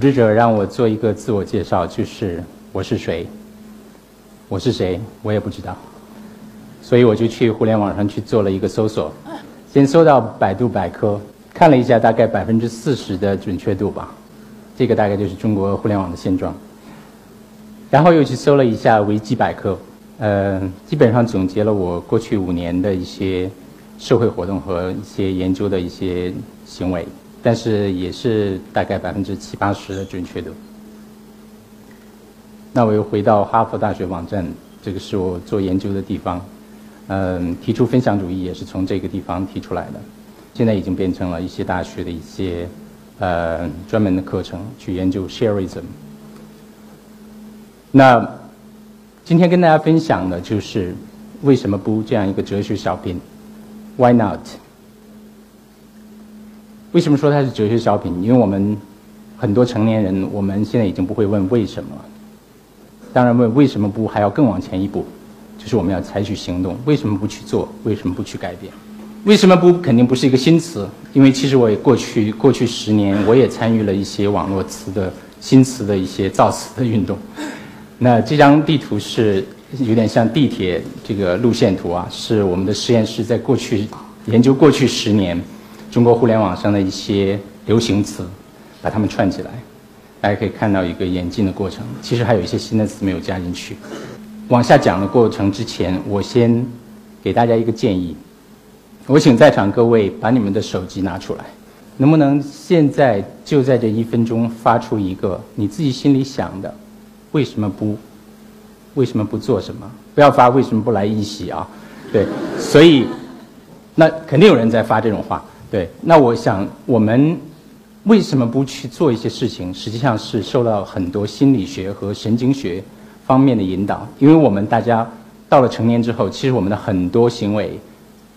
组织者让我做一个自我介绍，就是我是谁，我是谁，我也不知道，所以我就去互联网上去做了一个搜索，先搜到百度百科，看了一下，大概百分之四十的准确度吧，这个大概就是中国互联网的现状。然后又去搜了一下维基百科，呃，基本上总结了我过去五年的一些社会活动和一些研究的一些行为。但是也是大概百分之七八十的准确度。那我又回到哈佛大学网站，这个是我做研究的地方。嗯，提出分享主义也是从这个地方提出来的。现在已经变成了一些大学的一些呃专门的课程，去研究 shareism。那今天跟大家分享的就是为什么不这样一个哲学小品？Why not？为什么说它是哲学小品？因为我们很多成年人，我们现在已经不会问为什么了。当然，问为什么不还要更往前一步，就是我们要采取行动。为什么不去做？为什么不去改变？为什么不肯定不是一个新词？因为其实我也过去过去十年，我也参与了一些网络词的新词的一些造词的运动。那这张地图是有点像地铁这个路线图啊，是我们的实验室在过去研究过去十年。中国互联网上的一些流行词，把它们串起来，大家可以看到一个演进的过程。其实还有一些新的词没有加进去。往下讲的过程之前，我先给大家一个建议。我请在场各位把你们的手机拿出来，能不能现在就在这一分钟发出一个你自己心里想的，为什么不？为什么不做什么？不要发为什么不来一席啊？对，所以那肯定有人在发这种话。对，那我想我们为什么不去做一些事情？实际上是受到很多心理学和神经学方面的引导。因为我们大家到了成年之后，其实我们的很多行为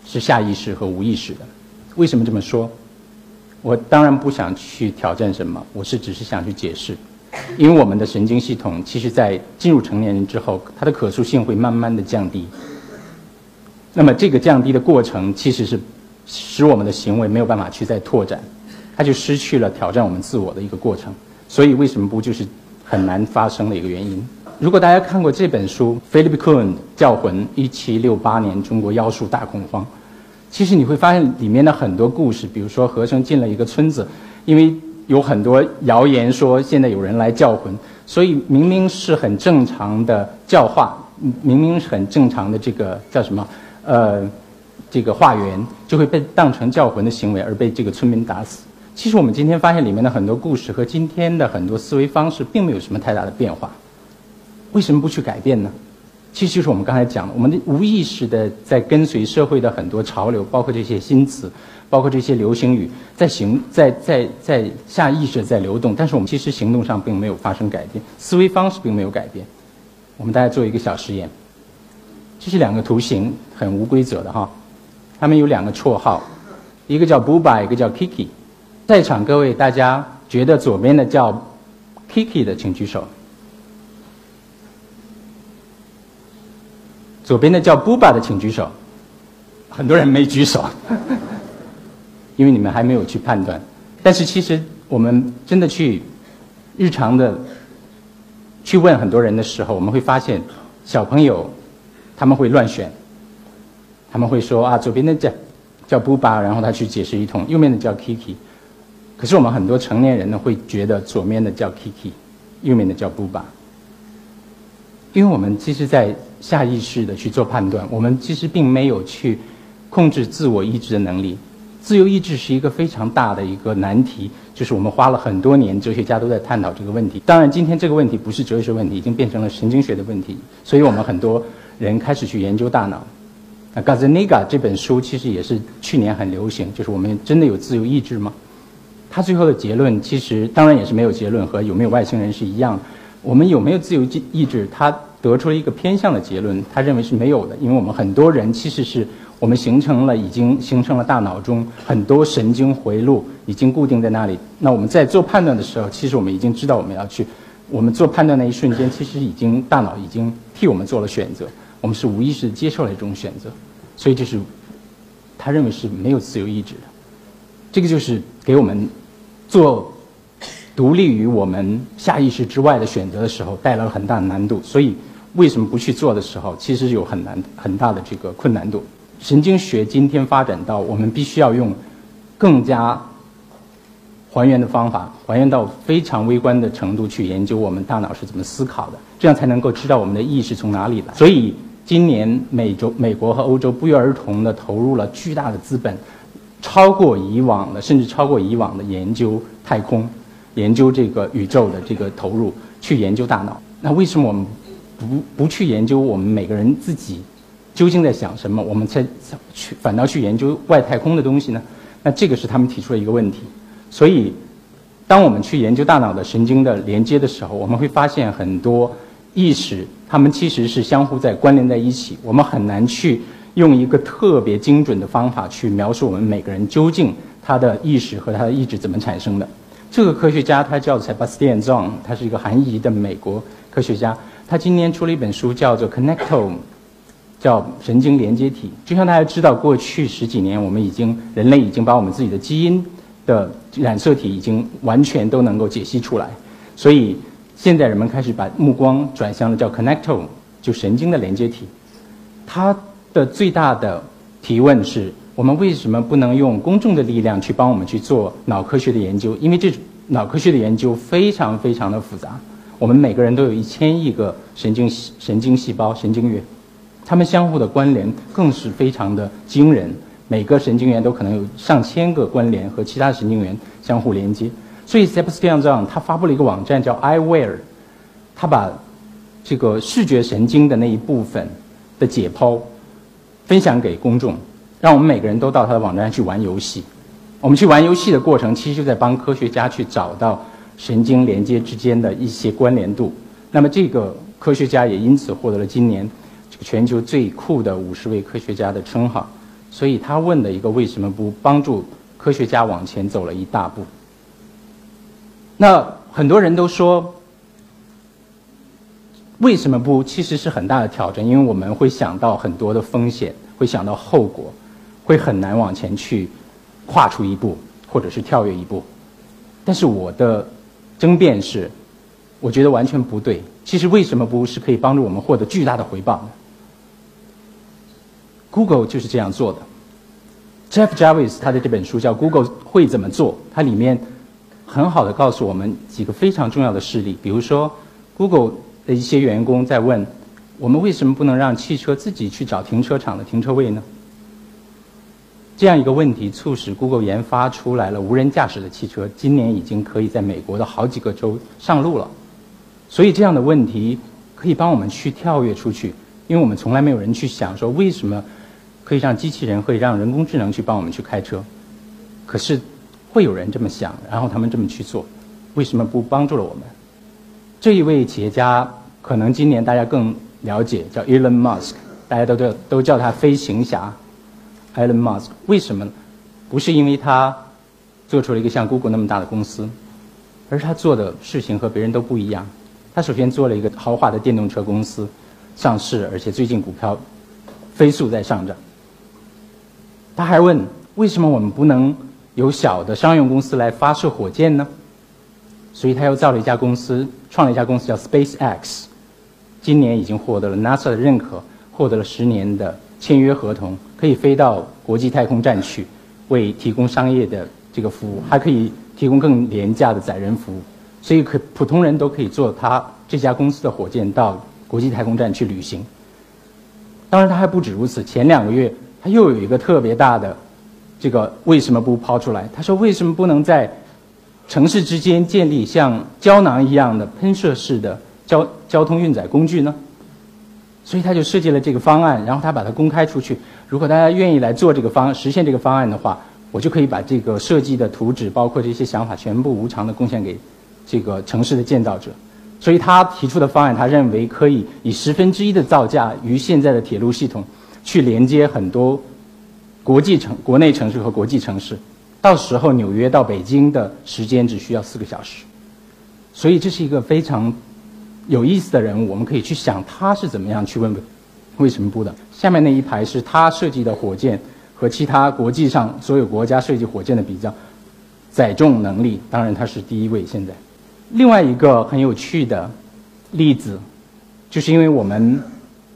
是下意识和无意识的。为什么这么说？我当然不想去挑战什么，我是只是想去解释。因为我们的神经系统，其实在进入成年人之后，它的可塑性会慢慢的降低。那么这个降低的过程，其实是。使我们的行为没有办法去再拓展，它就失去了挑战我们自我的一个过程。所以为什么不就是很难发生的一个原因？如果大家看过这本书《Philip Cohen 教魂》，一七六八年中国妖术大恐慌，其实你会发现里面的很多故事，比如说和珅进了一个村子，因为有很多谣言说现在有人来叫魂，所以明明是很正常的教化，明明是很正常的这个叫什么？呃。这个化缘就会被当成叫魂的行为而被这个村民打死。其实我们今天发现里面的很多故事和今天的很多思维方式并没有什么太大的变化。为什么不去改变呢？其实就是我们刚才讲的，我们的无意识的在跟随社会的很多潮流，包括这些新词，包括这些流行语，在行在在在下意识在流动，但是我们其实行动上并没有发生改变，思维方式并没有改变。我们大家做一个小实验，这是两个图形，很无规则的哈。他们有两个绰号，一个叫 Buba，一个叫 Kiki。在场各位，大家觉得左边的叫 Kiki 的，请举手；左边的叫 Buba 的，请举手。很多人没举手，因为你们还没有去判断。但是其实我们真的去日常的去问很多人的时候，我们会发现小朋友他们会乱选。他们会说啊，左边的叫叫 Buba，然后他去解释一通，右面的叫 Kiki。可是我们很多成年人呢，会觉得左面的叫 Kiki，右面的叫 Buba。因为我们其实，在下意识的去做判断，我们其实并没有去控制自我意志的能力。自由意志是一个非常大的一个难题，就是我们花了很多年，哲学家都在探讨这个问题。当然，今天这个问题不是哲学问题，已经变成了神经学的问题，所以我们很多人开始去研究大脑。那《Gazzaniga》这本书其实也是去年很流行，就是我们真的有自由意志吗？他最后的结论其实当然也是没有结论，和有没有外星人是一样。我们有没有自由意志？他得出了一个偏向的结论，他认为是没有的，因为我们很多人其实是我们形成了已经形成了大脑中很多神经回路已经固定在那里。那我们在做判断的时候，其实我们已经知道我们要去，我们做判断那一瞬间，其实已经大脑已经替我们做了选择。我们是无意识接受了这种选择，所以这是他认为是没有自由意志的。这个就是给我们做独立于我们下意识之外的选择的时候，带来了很大的难度。所以，为什么不去做的时候，其实有很难很大的这个困难度。神经学今天发展到我们必须要用更加还原的方法，还原到非常微观的程度去研究我们大脑是怎么思考的，这样才能够知道我们的意识从哪里来。所以，今年美洲、美国和欧洲不约而同的投入了巨大的资本，超过以往的，甚至超过以往的研究太空。研究这个宇宙的这个投入，去研究大脑。那为什么我们不不去研究我们每个人自己究竟在想什么？我们才去反倒去研究外太空的东西呢？那这个是他们提出的一个问题。所以，当我们去研究大脑的神经的连接的时候，我们会发现很多意识，它们其实是相互在关联在一起。我们很难去用一个特别精准的方法去描述我们每个人究竟他的意识和他的意志怎么产生的。这个科学家他叫 Sebastian Zong，他是一个韩裔的美国科学家。他今年出了一本书，叫做《Connectome》，叫神经连接体。就像大家知道，过去十几年，我们已经人类已经把我们自己的基因的染色体已经完全都能够解析出来。所以现在人们开始把目光转向了叫 Connectome，就神经的连接体。它的最大的提问是。我们为什么不能用公众的力量去帮我们去做脑科学的研究？因为这脑科学的研究非常非常的复杂。我们每个人都有一千亿个神经神经细胞、神经元，它们相互的关联更是非常的惊人。每个神经元都可能有上千个关联和其他神经元相互连接。所以 Sebastian z h n g 他发布了一个网站叫 EyeWare，他把这个视觉神经的那一部分的解剖分享给公众。让我们每个人都到他的网站去玩游戏。我们去玩游戏的过程，其实就在帮科学家去找到神经连接之间的一些关联度。那么，这个科学家也因此获得了今年这个全球最酷的五十位科学家的称号。所以他问的一个为什么不帮助科学家往前走了一大步？那很多人都说，为什么不？其实是很大的挑战，因为我们会想到很多的风险，会想到后果。会很难往前去跨出一步，或者是跳跃一步。但是我的争辩是，我觉得完全不对。其实为什么不是可以帮助我们获得巨大的回报呢？Google 就是这样做的。Jeff Jarvis 他的这本书叫《Google 会怎么做》，它里面很好的告诉我们几个非常重要的事例。比如说，Google 的一些员工在问：我们为什么不能让汽车自己去找停车场的停车位呢？这样一个问题，促使 Google 研发出来了无人驾驶的汽车，今年已经可以在美国的好几个州上路了。所以这样的问题可以帮我们去跳跃出去，因为我们从来没有人去想说为什么可以让机器人可以让人工智能去帮我们去开车，可是会有人这么想，然后他们这么去做，为什么不帮助了我们？这一位企业家可能今年大家更了解，叫 Elon Musk，大家都叫都叫他飞行侠。Elon Musk 为什么？不是因为他做出了一个像 Google 那么大的公司，而是他做的事情和别人都不一样。他首先做了一个豪华的电动车公司上市，而且最近股票飞速在上涨。他还问：为什么我们不能由小的商用公司来发射火箭呢？所以他又造了一家公司，创了一家公司叫 SpaceX，今年已经获得了 NASA 的认可，获得了十年的。签约合同可以飞到国际太空站去，为提供商业的这个服务，还可以提供更廉价的载人服务，所以可普通人都可以坐他这家公司的火箭到国际太空站去旅行。当然，他还不止如此。前两个月，他又有一个特别大的这个为什么不抛出来？他说：为什么不能在城市之间建立像胶囊一样的喷射式的交交通运载工具呢？所以他就设计了这个方案，然后他把它公开出去。如果大家愿意来做这个方实现这个方案的话，我就可以把这个设计的图纸，包括这些想法，全部无偿的贡献给这个城市的建造者。所以他提出的方案，他认为可以以十分之一的造价，与现在的铁路系统去连接很多国际城、国内城市和国际城市。到时候纽约到北京的时间只需要四个小时。所以这是一个非常。有意思的人物，我们可以去想他是怎么样去问为什么不的。下面那一排是他设计的火箭和其他国际上所有国家设计火箭的比较。载重能力，当然它是第一位。现在，另外一个很有趣的例子，就是因为我们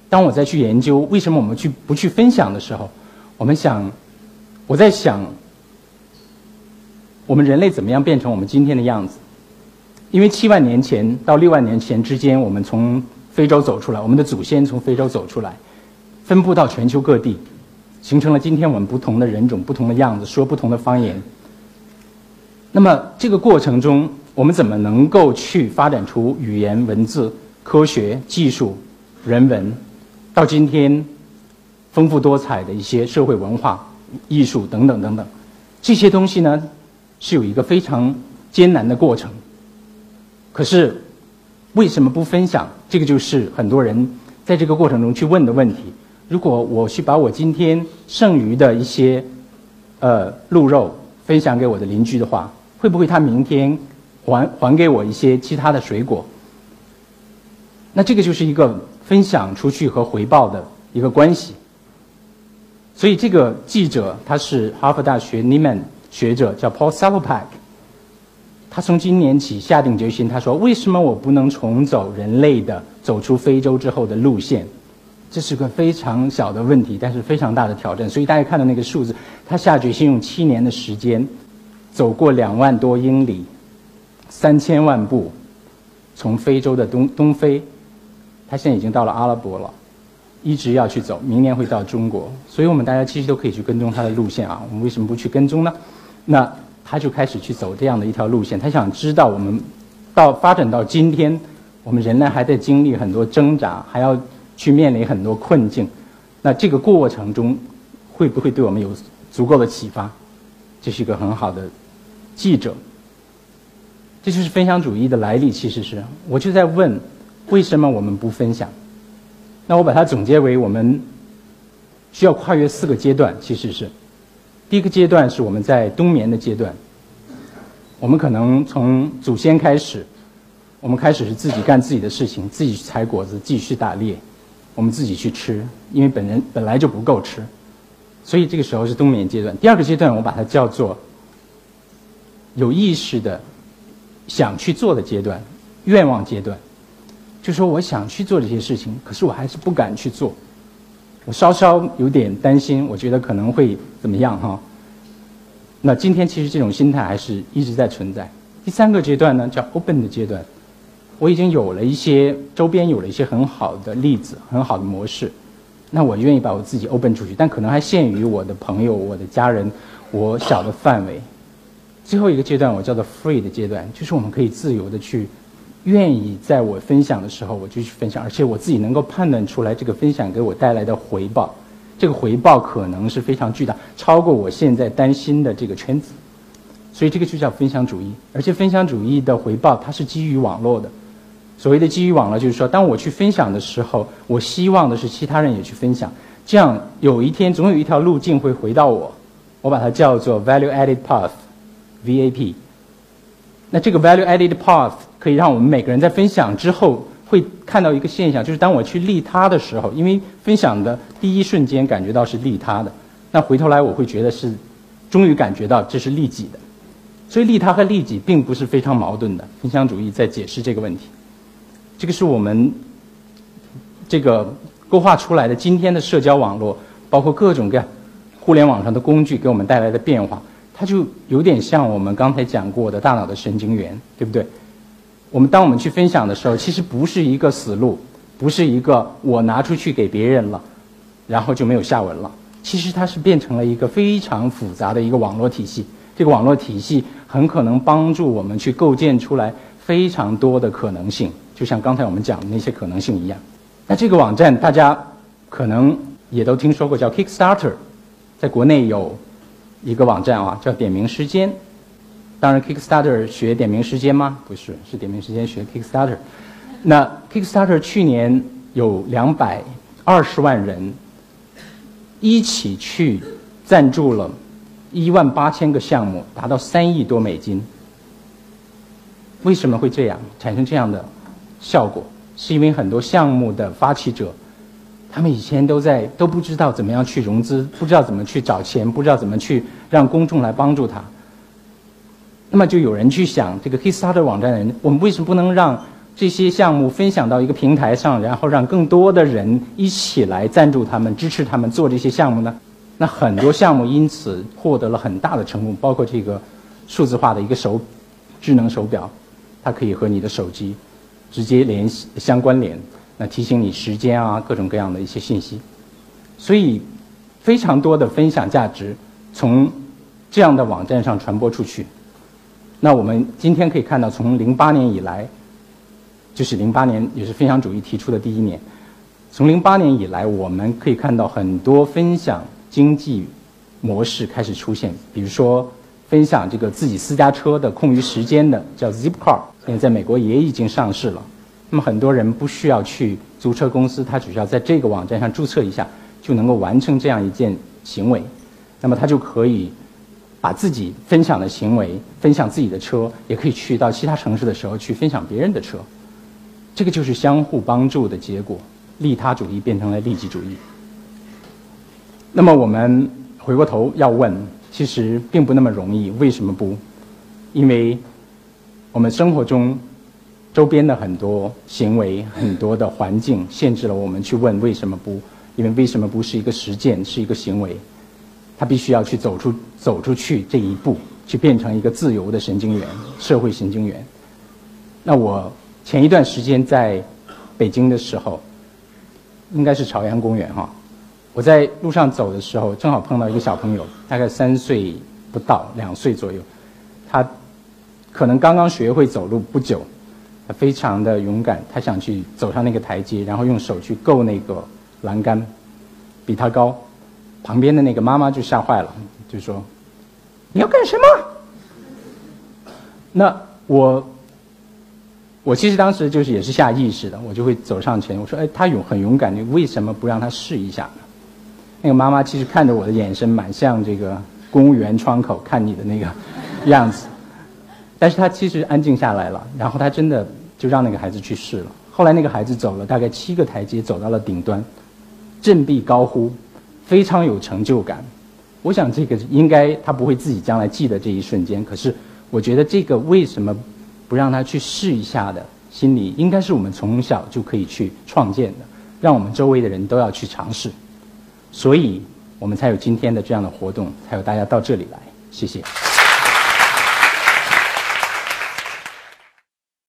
当我在去研究为什么我们去不去分享的时候，我们想，我在想，我们人类怎么样变成我们今天的样子？因为七万年前到六万年前之间，我们从非洲走出来，我们的祖先从非洲走出来，分布到全球各地。形成了今天我们不同的人种、不同的样子，说不同的方言。那么这个过程中，我们怎么能够去发展出语言、文字、科学技术、人文，到今天丰富多彩的一些社会文化、艺术等等等等，这些东西呢，是有一个非常艰难的过程。可是为什么不分享？这个就是很多人在这个过程中去问的问题。如果我去把我今天剩余的一些，呃，鹿肉分享给我的邻居的话，会不会他明天还还给我一些其他的水果？那这个就是一个分享出去和回报的一个关系。所以这个记者他是哈佛大学 Nieman 学者，叫 Paul Salopak。他从今年起下定决心，他说：“为什么我不能重走人类的走出非洲之后的路线？”这是个非常小的问题，但是非常大的挑战。所以大家看到那个数字，他下决心用七年的时间，走过两万多英里，三千万步，从非洲的东东非，他现在已经到了阿拉伯了，一直要去走，明年会到中国。所以我们大家其实都可以去跟踪他的路线啊。我们为什么不去跟踪呢？那他就开始去走这样的一条路线，他想知道我们到发展到今天，我们人类还在经历很多挣扎，还要。去面临很多困境，那这个过程中会不会对我们有足够的启发？这是一个很好的记者。这就是分享主义的来历。其实是我就在问，为什么我们不分享？那我把它总结为我们需要跨越四个阶段。其实是第一个阶段是我们在冬眠的阶段，我们可能从祖先开始，我们开始是自己干自己的事情，自己去采果子，继续打猎。我们自己去吃，因为本人本来就不够吃，所以这个时候是冬眠阶段。第二个阶段，我把它叫做有意识的想去做的阶段，愿望阶段。就说我想去做这些事情，可是我还是不敢去做，我稍稍有点担心，我觉得可能会怎么样哈？那今天其实这种心态还是一直在存在。第三个阶段呢，叫 open 的阶段。我已经有了一些周边有了一些很好的例子，很好的模式，那我愿意把我自己 open 出去，但可能还限于我的朋友、我的家人，我小的范围。最后一个阶段我叫做 free 的阶段，就是我们可以自由的去，愿意在我分享的时候我就去分享，而且我自己能够判断出来这个分享给我带来的回报，这个回报可能是非常巨大，超过我现在担心的这个圈子。所以这个就叫分享主义，而且分享主义的回报它是基于网络的。所谓的基于网络，就是说，当我去分享的时候，我希望的是其他人也去分享，这样有一天总有一条路径会回到我，我把它叫做 value added path，VAP。那这个 value added path 可以让我们每个人在分享之后会看到一个现象，就是当我去利他的时候，因为分享的第一瞬间感觉到是利他的，那回头来我会觉得是终于感觉到这是利己的，所以利他和利己并不是非常矛盾的。分享主义在解释这个问题。这个是我们这个勾画出来的今天的社交网络，包括各种各样互联网上的工具给我们带来的变化，它就有点像我们刚才讲过的大脑的神经元，对不对？我们当我们去分享的时候，其实不是一个死路，不是一个我拿出去给别人了，然后就没有下文了。其实它是变成了一个非常复杂的一个网络体系。这个网络体系很可能帮助我们去构建出来非常多的可能性。就像刚才我们讲的那些可能性一样，那这个网站大家可能也都听说过，叫 Kickstarter，在国内有一个网站啊，叫点名时间。当然，Kickstarter 学点名时间吗？不是，是点名时间学 Kickstarter。那 Kickstarter 去年有两百二十万人一起去赞助了一万八千个项目，达到三亿多美金。为什么会这样产生这样的？效果是因为很多项目的发起者，他们以前都在都不知道怎么样去融资，不知道怎么去找钱，不知道怎么去让公众来帮助他。那么就有人去想，这个 Kickstarter 网站的人，我们为什么不能让这些项目分享到一个平台上，然后让更多的人一起来赞助他们、支持他们做这些项目呢？那很多项目因此获得了很大的成功，包括这个数字化的一个手智能手表，它可以和你的手机直接联系相关联，那提醒你时间啊，各种各样的一些信息。所以，非常多的分享价值从这样的网站上传播出去。那我们今天可以看到，从零八年以来，就是零八年也是分享主义提出的第一年。从零八年以来，我们可以看到很多分享经济模式开始出现，比如说分享这个自己私家车的空余时间的，叫 Zipcar，现在在美国也已经上市了。那么很多人不需要去租车公司，他只需要在这个网站上注册一下。就能够完成这样一件行为，那么他就可以把自己分享的行为，分享自己的车，也可以去到其他城市的时候去分享别人的车。这个就是相互帮助的结果，利他主义变成了利己主义。那么我们回过头要问，其实并不那么容易，为什么不？因为我们生活中周边的很多行为、很多的环境，限制了我们去问为什么不。因为为什么不是一个实践，是一个行为？他必须要去走出走出去这一步，去变成一个自由的神经元，社会神经元。那我前一段时间在北京的时候，应该是朝阳公园哈，我在路上走的时候，正好碰到一个小朋友，大概三岁不到，两岁左右，他可能刚刚学会走路不久，他非常的勇敢，他想去走上那个台阶，然后用手去够那个。栏杆比他高，旁边的那个妈妈就吓坏了，就说：“你要干什么？”那我，我其实当时就是也是下意识的，我就会走上前，我说：“哎，他勇很勇敢，你为什么不让他试一下？”那个妈妈其实看着我的眼神蛮像这个公务员窗口看你的那个样子，但是他其实安静下来了，然后他真的就让那个孩子去试了。后来那个孩子走了大概七个台阶，走到了顶端。振臂高呼，非常有成就感。我想这个应该他不会自己将来记得这一瞬间。可是我觉得这个为什么不让他去试一下的心理，应该是我们从小就可以去创建的，让我们周围的人都要去尝试。所以我们才有今天的这样的活动，才有大家到这里来。谢谢。